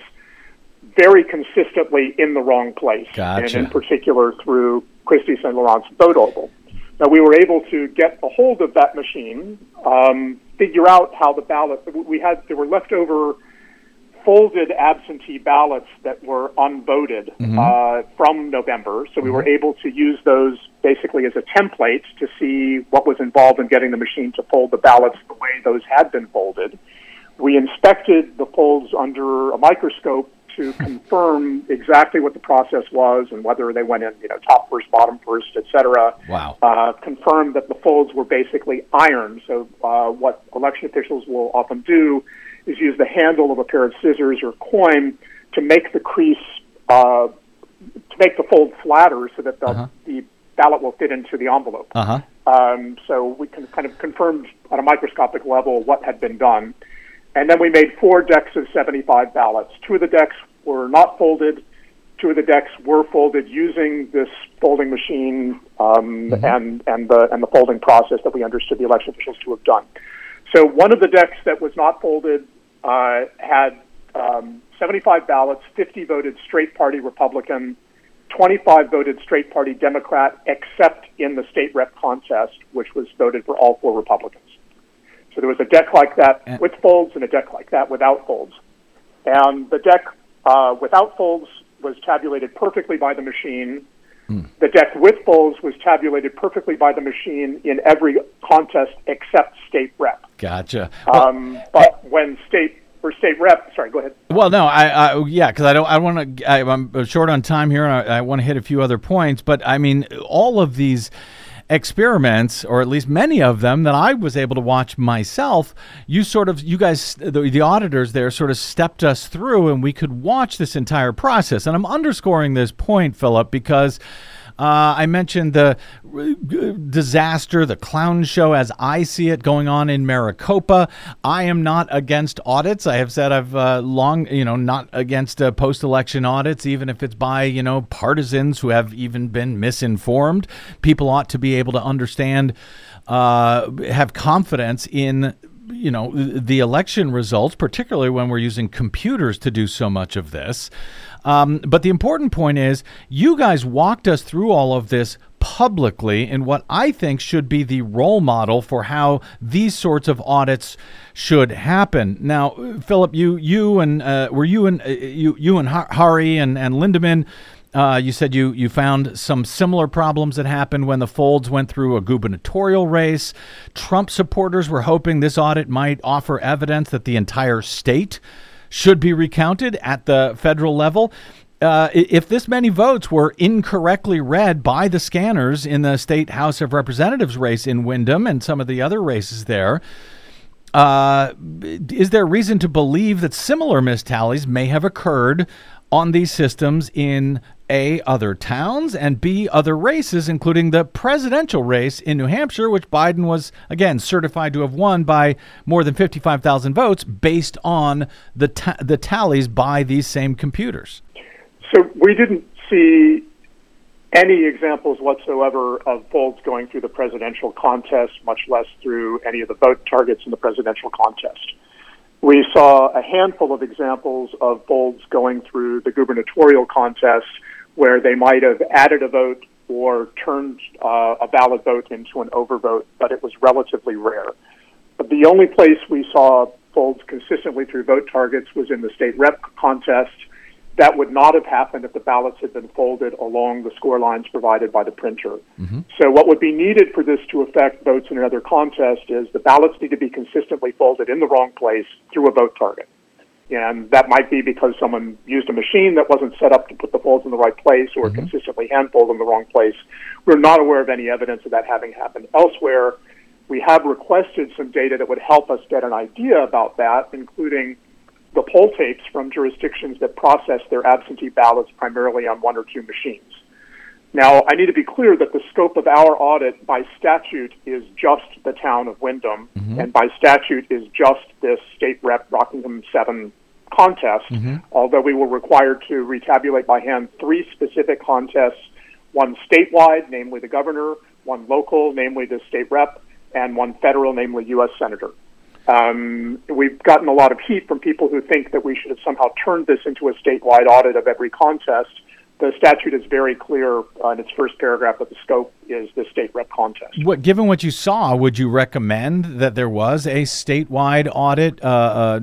very consistently in the wrong place, Gotcha. and in particular through Kristi St. Laurent's vote oval. Now we were able to get a hold of that machine, um, figure out how the ballot we had. There were leftover folded absentee ballots that were unvoted uh, from November, so we were able to use those basically as a template to see what was involved in getting the machine to fold the ballots the way those had been folded. We inspected the folds under a microscope to confirm exactly what the process was and whether they went in, you know, top first, bottom first, et cetera. Wow. Uh, confirmed that the folds were basically iron. So uh, what election officials will often do is use the handle of a pair of scissors or coin to make the crease, uh, to make the fold flatter so that the, the ballot will fit into the envelope. Uh huh. Um, so we can kind of confirmed on a microscopic level what had been done. And then we made four decks of 75 ballots. Two of the decks were not folded. Two of the decks were folded using this folding machine um, and, and, the, and the folding process that we understood the election officials to have done. So one of the decks that was not folded uh, had um, 75 ballots, 50 voted straight party Republican, 25 voted straight party Democrat, except in the state rep contest, which was voted for all four Republicans. So there was a deck like that with folds and a deck like that without folds. And the deck uh, without folds was tabulated perfectly by the machine. The deck with folds was tabulated perfectly by the machine in every contest except state rep. Gotcha. Well, Um, but when state or state rep, sorry, go ahead. Well, no, I, I yeah, because I don't, I want to. I'm short on time here, and I, I want to hit a few other points. But I mean, all of these experiments, or at least many of them that I was able to watch myself, you sort of, you guys, the, the auditors there, sort of stepped us through, and we could watch this entire process. And I'm underscoring this point, Philip, because. Uh, I mentioned the uh, disaster, the clown show as I see it going on in Maricopa. I am not against audits. I have said I've uh, long, you know, not against uh, post election audits, even if it's by, you know, partisans who have even been misinformed. People ought to be able to understand, uh, have confidence in you know the election results, particularly when we're using computers to do so much of this. Um, but the important point is, you guys walked us through all of this publicly in what I think should be the role model for how these sorts of audits should happen. Now, Philip, you you and uh, were you and uh, you you and Har- Harri and and Lindeman. Uh, you said you, you found some similar problems that happened when the Folds went through a gubernatorial race. Trump supporters were hoping this audit might offer evidence that the entire state should be recounted at the federal level. Uh, if this many votes were incorrectly read by the scanners in the state House of Representatives race in Windham and some of the other races there, uh, is there reason to believe that similar mistallies may have occurred on these systems in A, other towns, and B, other races, including the presidential race in New Hampshire, which Biden was, again, certified to have won by more than 55,000 votes based on the, the tallies by these same computers? So we didn't see any examples whatsoever of folds going through the presidential contest, much less through any of the vote targets in the presidential contest. We saw a handful of examples of folds going through the gubernatorial contest where they might have added a vote or turned uh, a valid vote into an overvote, but it was relatively rare. But the only place we saw folds consistently through vote targets was in the state rep contest. That would not have happened if the ballots had been folded along the score lines provided by the printer. Mm-hmm. So, what would be needed for this to affect votes in another contest is the ballots need to be consistently folded in the wrong place through a vote target. And that might be because someone used a machine that wasn't set up to put the folds in the right place or mm-hmm. consistently hand fold in the wrong place. We're not aware of any evidence of that having happened elsewhere. We have requested some data that would help us get an idea about that, including the poll tapes from jurisdictions that process their absentee ballots primarily on one or two machines. Now, I need to be clear that the scope of our audit by statute is just the town of Windham, mm-hmm. and by statute is just this state rep Rockingham 7 contest, mm-hmm. although we were required to retabulate by hand three specific contests one statewide, namely the governor, one local, namely the state rep, and one federal, namely U.S. Senator. Um, we've gotten a lot of heat from people who think that we should have somehow turned this into a statewide audit of every contest. The statute is very clear uh, in its first paragraph that the scope is the state rep contest. What, given what you saw, would you recommend that there was a statewide audit uh, uh,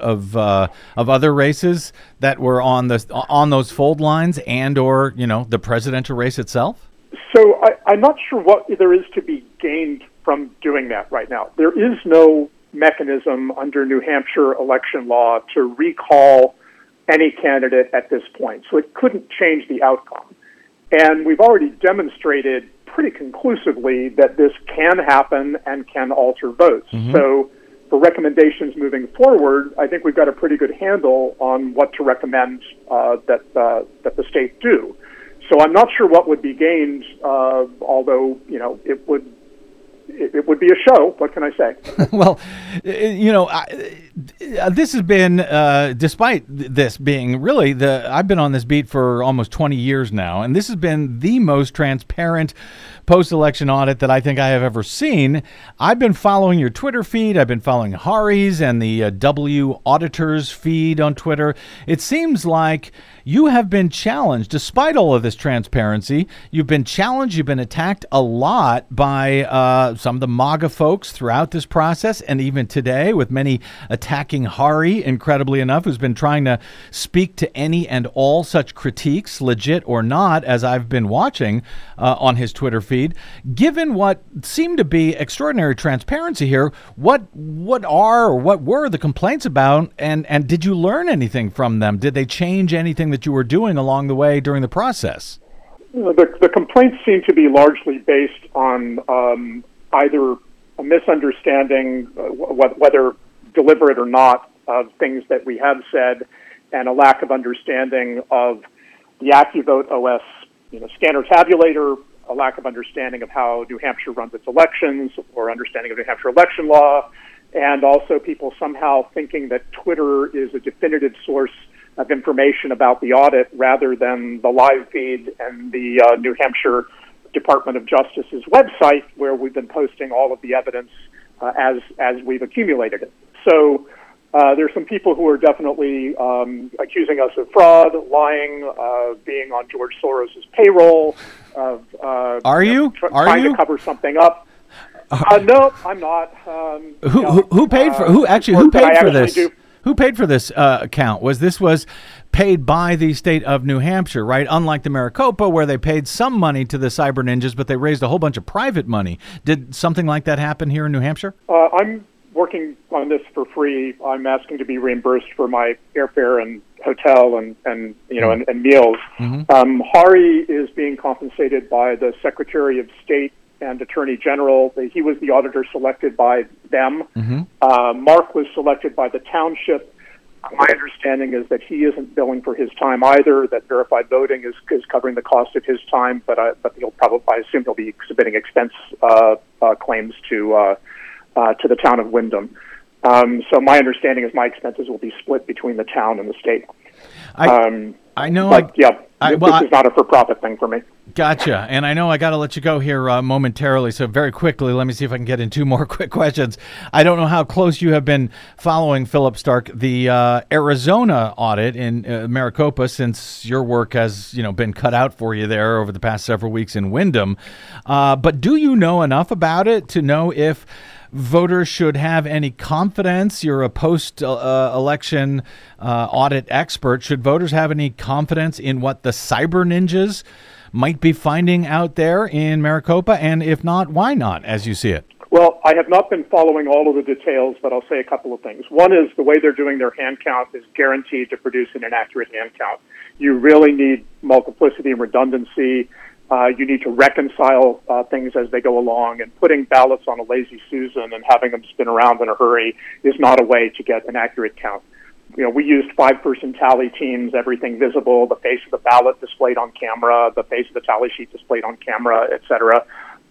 of uh, of other races that were on the on those fold lines and or you know the presidential race itself? So I, I'm not sure what there is to be gained from doing that right now. There is no mechanism under New Hampshire election law to recall any candidate at this point, so it couldn't change the outcome. And we've already demonstrated pretty conclusively that this can happen and can alter votes. So, for recommendations moving forward, I think we've got a pretty good handle on what to recommend uh, that uh, that the state do. So, I'm not sure what would be gained, uh, although you know it would it, would be a show. What can I say? well, uh, you know, I, uh, this has been, uh, despite this being really the, I've been on this beat for almost 20 years now, and this has been the most transparent post election audit that I think I have ever seen. I've been following your Twitter feed, I've been following Harri's and the uh, W Auditors feed on Twitter. It seems like you have been challenged, despite all of this transparency, you've been challenged, you've been attacked a lot by uh, some of the MAGA folks throughout this process, and even today, with many attacking Hari, incredibly enough, who's been trying to speak to any and all such critiques, legit or not, as I've been watching uh, on his Twitter feed. Given what seemed to be extraordinary transparency here, what what are or what were the complaints about, and and did you learn anything from them? Did they change anything that you were doing along the way during the process? The, the complaints seem to be largely based on um, either a misunderstanding, uh, wh- whether deliberate or not, of things that we have said, and a lack of understanding of the AccuVote OS you know, scanner tabulator, a lack of understanding of how New Hampshire runs its elections, or understanding of New Hampshire election law, and also people somehow thinking that Twitter is a definitive source of information about the audit rather than the live feed and the uh, New Hampshire Department of Justice's website, where we've been posting all of the evidence uh, as as we've accumulated it. So. Uh, there's some people who are definitely um, accusing us of fraud, lying, uh, being on George Soros's payroll. Of, uh, Are you? know, tr- Are trying you? to cover something up? Uh, no, I'm not. Um, Who, who, who paid for uh, who actually who paid for this? do. Who paid for this uh, account? Was this was paid by the state of New Hampshire, right? Unlike the Maricopa, where they paid some money to the cyber ninjas, but they raised a whole bunch of private money. Did something like that happen here in New Hampshire? Uh, I'm working on this for free. I'm asking to be reimbursed for my airfare and hotel and, and you know and, and meals. Um, Harri is being compensated by the Secretary of State and Attorney General. He was the auditor selected by them. Uh, Mark was selected by the township. My understanding is that he isn't billing for his time either. That verified voting is, is covering the cost of his time, but I, but he'll probably I assume he'll be submitting expense uh, uh, claims to uh, to the town of Windham. Um, so my understanding is my expenses will be split between the town and the state. I, Um, I know. But I, yeah, I- this, well, this is not a for-profit thing for me. Gotcha. And I know I got to let you go here uh, momentarily. So, very quickly, let me see if I can get in two more quick questions. I don't know how close you have been following, Philip Stark, the uh, Arizona audit in uh, Maricopa since your work has you know, been cut out for you there over the past several weeks in Windham. Uh, but do you know enough about it to know if voters should have any confidence? You're a post uh, election uh, audit expert. Should voters have any confidence in what the cyber ninjas might be finding out there in Maricopa? And if not, why not, as you see it? Well, I have not been following all of the details, but I'll say a couple of things. One is the way they're doing their hand count is guaranteed to produce an inaccurate hand count. You really need multiplicity and redundancy. Uh, you need to reconcile uh, things as they go along, and putting ballots on a lazy Susan and having them spin around in a hurry is not a way to get an accurate count. You know, we used five-person tally teams, everything visible, the face of the ballot displayed on camera, the face of the tally sheet displayed on camera, et cetera.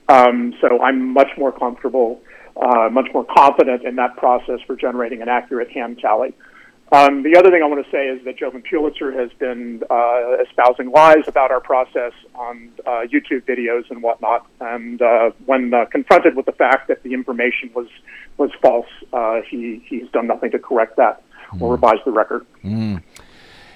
Um, so I'm much more comfortable, uh, much more confident in that process for generating an accurate hand tally. Um, the other thing I want to say is that Jovan Pulitzer has been uh, espousing lies about our process on uh, YouTube videos and whatnot. And uh, when uh, confronted with the fact that the information was was false, uh, he he's done nothing to correct that or revise the record.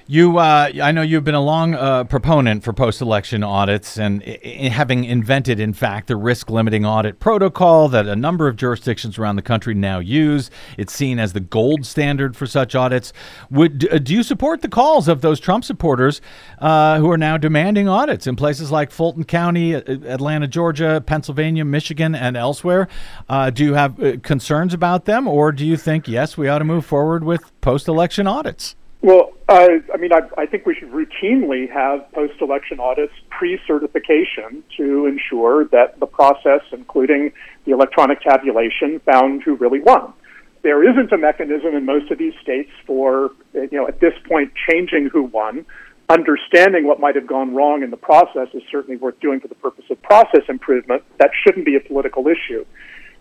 You, uh, I know you've been a long uh, proponent for post-election audits, and i- i- having invented, in fact, the risk-limiting audit protocol that a number of jurisdictions around the country now use. It's seen as the gold standard for such audits. Would uh, do you support the calls of those Trump supporters uh, who are now demanding audits in places like Fulton County, uh, Atlanta, Georgia, Pennsylvania, Michigan, and elsewhere? Uh, do you have concerns about them, or do you think yes, we ought to move forward with post-election audits? Well, I mean, I, I think we should routinely have post-election audits pre-certification to ensure that the process, including the electronic tabulation, found who really won. There isn't a mechanism in most of these states for, you know, at this point, changing who won. Understanding what might have gone wrong in the process is certainly worth doing for the purpose of process improvement. That shouldn't be a political issue.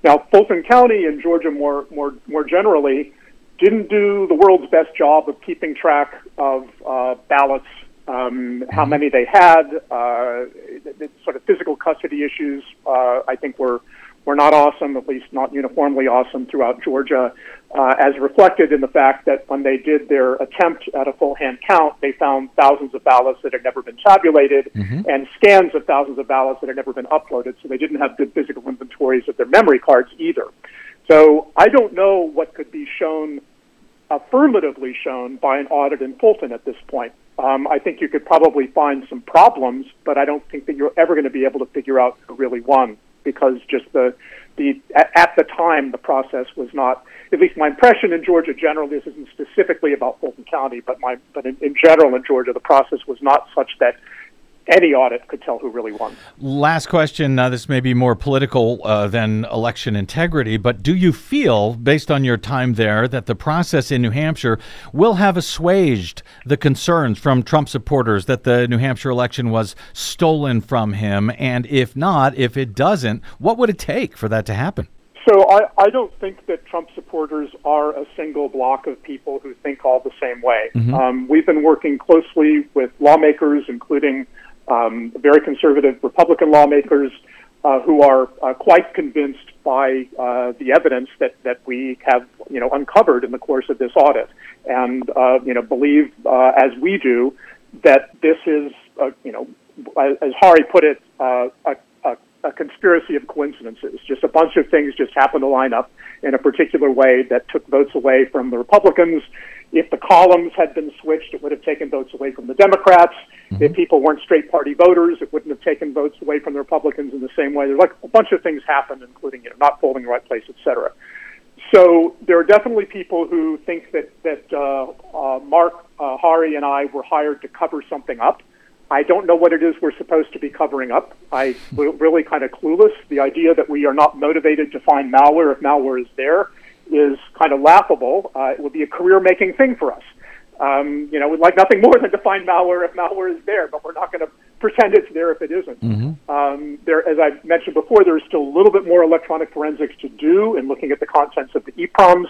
Now, Fulton County and Georgia, more more more generally, didn't do the world's best job of keeping track of uh, ballots, um, how many they had, uh, the, the sort of physical custody issues. Uh, I think were were not awesome, at least not uniformly awesome throughout Georgia, uh, as reflected in the fact that when they did their attempt at a full hand count, they found thousands of ballots that had never been tabulated and scans of thousands of ballots that had never been uploaded. So they didn't have good physical inventories of their memory cards either. So I don't know what could be shown, affirmatively shown by an audit in Fulton at this point. Um, I think you could probably find some problems, but I don't think that you're ever going to be able to figure out who really won because just the the at, the time the process was not. At least my impression in Georgia generally, this isn't specifically about Fulton County, but my but in, in general in Georgia, the process was not such that any audit could tell who really won. Last question. Uh, this may be more political uh, than election integrity, but do you feel, based on your time there, that the process in New Hampshire will have assuaged the concerns from Trump supporters that the New Hampshire election was stolen from him? And if not, if it doesn't, what would it take for that to happen? So I, I don't think that Trump supporters are a single block of people who think all the same way. Um, we've been working closely with lawmakers, including um, very conservative Republican lawmakers, uh, who are uh, quite convinced by uh, the evidence that, that we have you know uncovered in the course of this audit, and uh, you know believe uh, as we do that this is uh, you know as Harri put it uh, a, a a conspiracy of coincidences. Just a bunch of things just happened to line up in a particular way that took votes away from the Republicans. If the columns had been switched, it would have taken votes away from the Democrats. If people weren't straight party voters, it wouldn't have taken votes away from the Republicans in the same way. There's like a bunch of things happened, including you know not folding the right place, et cetera. So there are definitely people who think that that uh, uh, Mark, uh, Harri, and I were hired to cover something up. I don't know what it is we're supposed to be covering up. I w- really kind of clueless. The idea that we are not motivated to find malware if malware is there is kind of laughable. Uh, it would be a career-making thing for us. Um, you know, we'd like nothing more than to find malware if malware is there, but we're not going to pretend it's there if it isn't. Um, there, as I mentioned before, there is still a little bit more electronic forensics to do in looking at the contents of the EPROMs,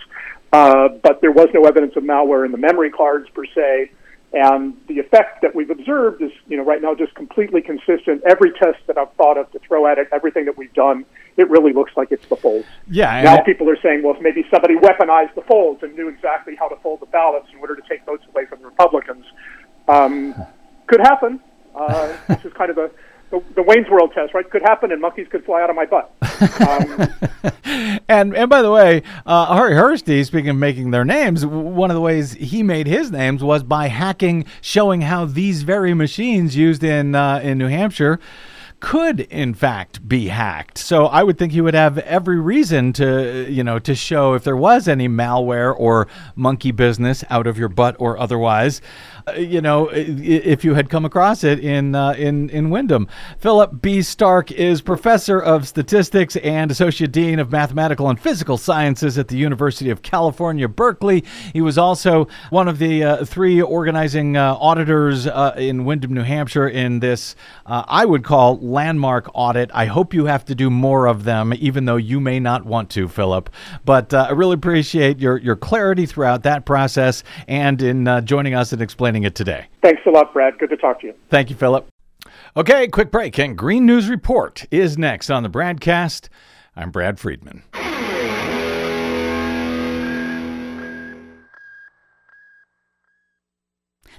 uh, but there was no evidence of malware in the memory cards per se. And the effect that we've observed is, you know, right now just completely consistent. Every test that I've thought of to throw at it, everything that we've done, it really looks like it's the folds. Yeah. Now people are saying, well, if maybe somebody weaponized the folds and knew exactly how to fold the ballots in order to take votes away from the Republicans. Um, could happen. Uh, this is kind of a the, the Wayne's World test, right? Could happen, and monkeys could fly out of my butt. Um, and and by the way, uh, Harri Hursti, speaking of making their names, one of the ways he made his names was by hacking, showing how these very machines used in uh, in New Hampshire could in fact be hacked. So I would think he would have every reason to, you know, to show if there was any malware or monkey business out of your butt or otherwise. Uh, you know, if you had come across it in uh, in in Windham. Philip B. Stark is professor of statistics and associate dean of mathematical and physical sciences at the University of California, Berkeley. He was also one of the uh, three organizing uh, auditors uh, in Windham, New Hampshire, in this uh, I would call landmark audit. I hope you have to do more of them, even though you may not want to, Philip. But I really appreciate your your clarity throughout that process and in joining us and explaining it today. Thanks a lot, Brad. Good to talk to you. Thank you, Philip. Okay, quick break. And Green News Report is next on the broadcast. I'm Brad Friedman.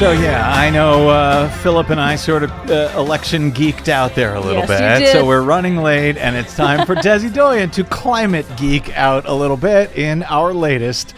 So yeah, I know uh, Philip and I sort of uh, election geeked out there a little yes, bit. So we're running late, and it's time for Desi Doyen to climate geek out a little bit in our latest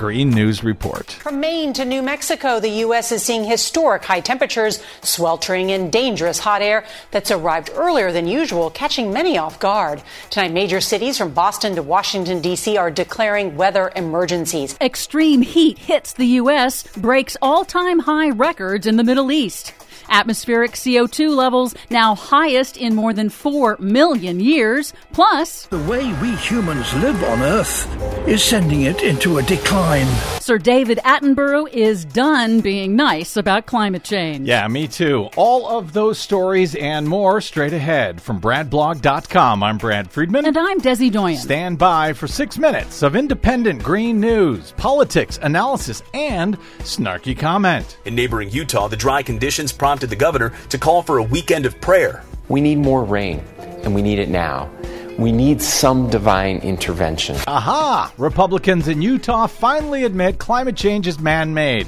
Green News Report. From Maine to New Mexico, the U.S. is seeing historic high temperatures, sweltering in dangerous hot air that's arrived earlier than usual, catching many off guard. Tonight, major cities from Boston to Washington, D.C. are declaring weather emergencies. Extreme heat hits the U.S., breaks all time high records in the Middle East. Atmospheric CO2 levels now highest in more than 4 million years. Plus, the way we humans live on Earth is sending it into a decline. Sir David Attenborough is done being nice about climate change. Yeah, me too. All of those stories and more straight ahead from BradBlog.com. I'm Brad Friedman. And I'm Desi Doyen. Stand by for six minutes of independent green news, politics, analysis, and snarky comment. In neighboring Utah, the dry conditions prompted the governor to call for a weekend of prayer. We need more rain, and we need it now. We need some divine intervention. Aha! Republicans in Utah finally admit climate change is man made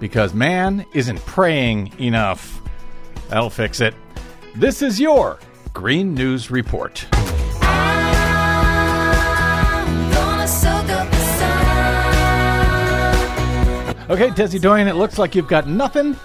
because man isn't praying enough. That'll fix it. This is your Green News Report. Okay, Desi Doyen, it looks like you've got nothing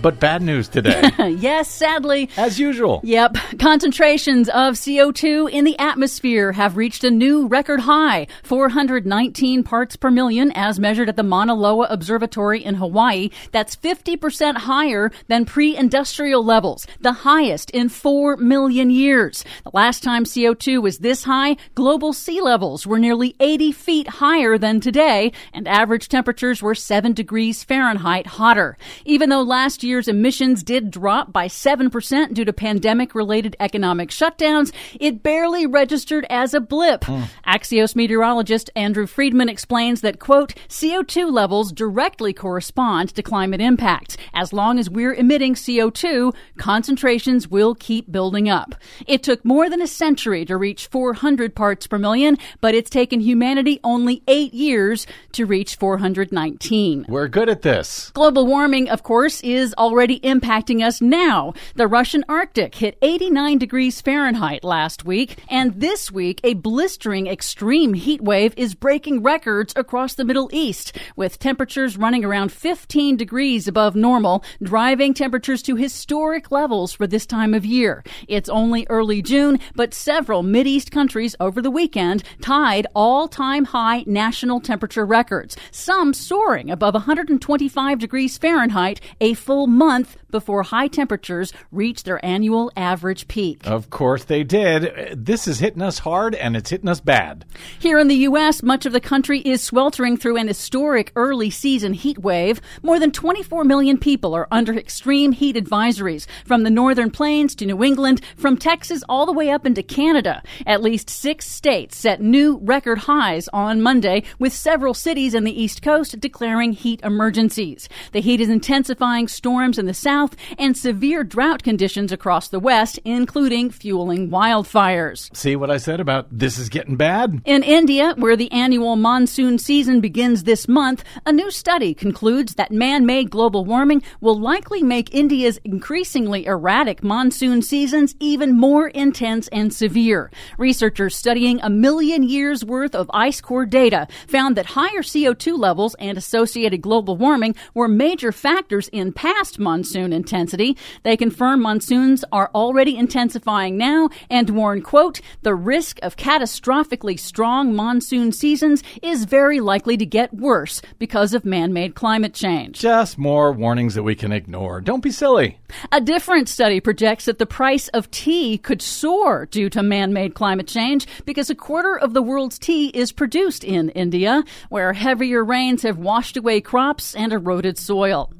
but bad news today. yes, sadly. As usual. Yep. Concentrations of CO2 in the atmosphere have reached a new record high 419 parts per million, as measured at the Mauna Loa Observatory in Hawaii. That's 50% higher than pre industrial levels, the highest in 4 million years. The last time CO2 was this high, global sea levels were nearly 80 feet higher than today, and average temperatures were 7 degrees Fahrenheit hotter. Even though last year's emissions did drop by 7% due to pandemic related economic shutdowns, it barely registered as a blip. Mm. Axios meteorologist Andrew Freedman explains that, quote, CO2 levels directly correspond to climate impact. As long as we're emitting CO2, concentrations will keep building up. It took more than a century to reach 400 parts per million, but it's taken humanity only eight years to reach 419. We're good at this. Global warming, of course, is already impacting us now. The Russian Arctic hit 89 degrees Fahrenheit last week, and this week a blistering extreme heat wave is breaking records across the Middle East, with temperatures running around 15 degrees above normal, driving temperatures to historic levels for this time of year. It's only early June, but several Mideast countries over the weekend tied all-time high national temperature records, some soaring above 125 degrees Fahrenheit a full month before high temperatures reach their annual average peak. Of course they did. This is hitting us hard and it's hitting us bad. Here in the U.S., much of the country is sweltering through an historic early season heat wave. More than 24 million people are under extreme heat advisories from the northern plains to New England, from Texas all the way up into Canada. At least six states set new record highs on Monday, with several cities in the East Coast declaring heat emergencies. The heat is intensifying storms in the south and severe drought conditions across the west, including fueling wildfires. See what I said about this is getting bad? In India, where the annual monsoon season begins this month, a new study concludes that man made global warming will likely make India's increasingly erratic monsoon seasons even more intense and severe. Researchers studying a million years worth of ice core data found that higher CO2 levels and associated global warming were major factors in past monsoon intensity. They confirm monsoons are already intensifying now and warn, quote, the risk of catastrophically strong monsoon seasons is very likely to get worse because of man-made climate change. Just more warnings that we can ignore. Don't be silly. A different study projects that the price of tea could soar due to man-made climate change because a quarter of the world's tea is produced in India, where heavier rains have washed away crops and eroded soil.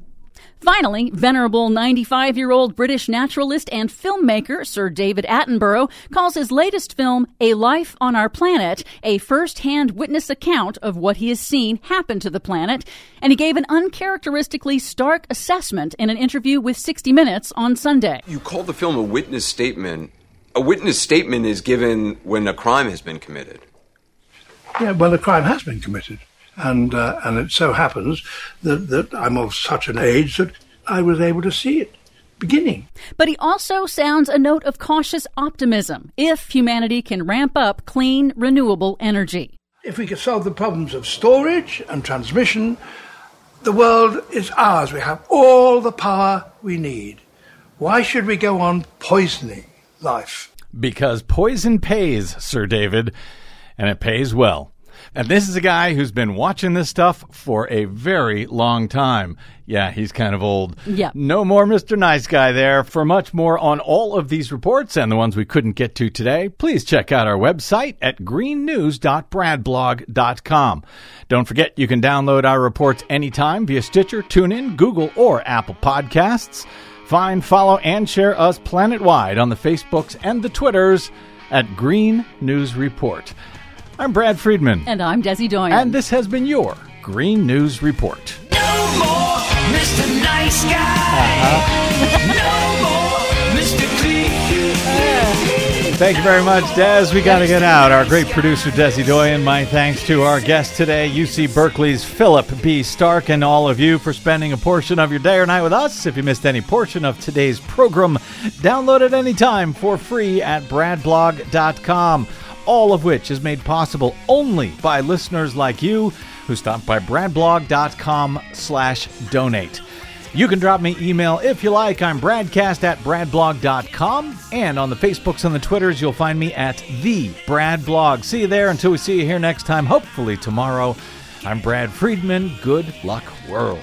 Finally, venerable 95 year old British naturalist and filmmaker Sir David Attenborough calls his latest film, A Life on Our Planet, a first hand witness account of what he has seen happen to the planet, and he gave an uncharacteristically stark assessment in an interview with 60 Minutes on Sunday. You call the film a witness statement. A witness statement is given when a crime has been committed. Yeah, well, a crime has been committed. And, uh, and it so happens that, that I'm of such an age that I was able to see it beginning. But he also sounds a note of cautious optimism if humanity can ramp up clean, renewable energy. If we could solve the problems of storage and transmission, the world is ours. We have all the power we need. Why should we go on poisoning life? Because poison pays, Sir David, and it pays well. And this is a guy who's been watching this stuff for a very long time. Yeah, he's kind of old. Yeah. No more Mr. Nice Guy there. For much more on all of these reports and the ones we couldn't get to today, please check out our website at greennews.bradblog.com. Don't forget you can download our reports anytime via Stitcher, TuneIn, Google, or Apple Podcasts. Find, follow, and share us planet-wide on the Facebooks and the Twitters at Green News Report. I'm Brad Friedman. And I'm Desi Doyen. And this has been your Green News Report. No more Mr. Nice Guy. Uh-huh. no more Mr. Clean. Thank you very much, Des. We got to get out. Our great producer, Desi Doyen. My thanks to our guest today, UC Berkeley's Philip B. Stark, and all of you for spending a portion of your day or night with us. If you missed any portion of today's program, download it anytime for free at bradblog.com all of which is made possible only by listeners like you who stop by bradblog.com slash donate. You can drop me email if you like. I'm bradcast at bradblog.com. And on the Facebooks and the Twitters, you'll find me at the Brad Blog. See you there until we see you here next time, hopefully tomorrow. I'm Brad Friedman. Good luck, world.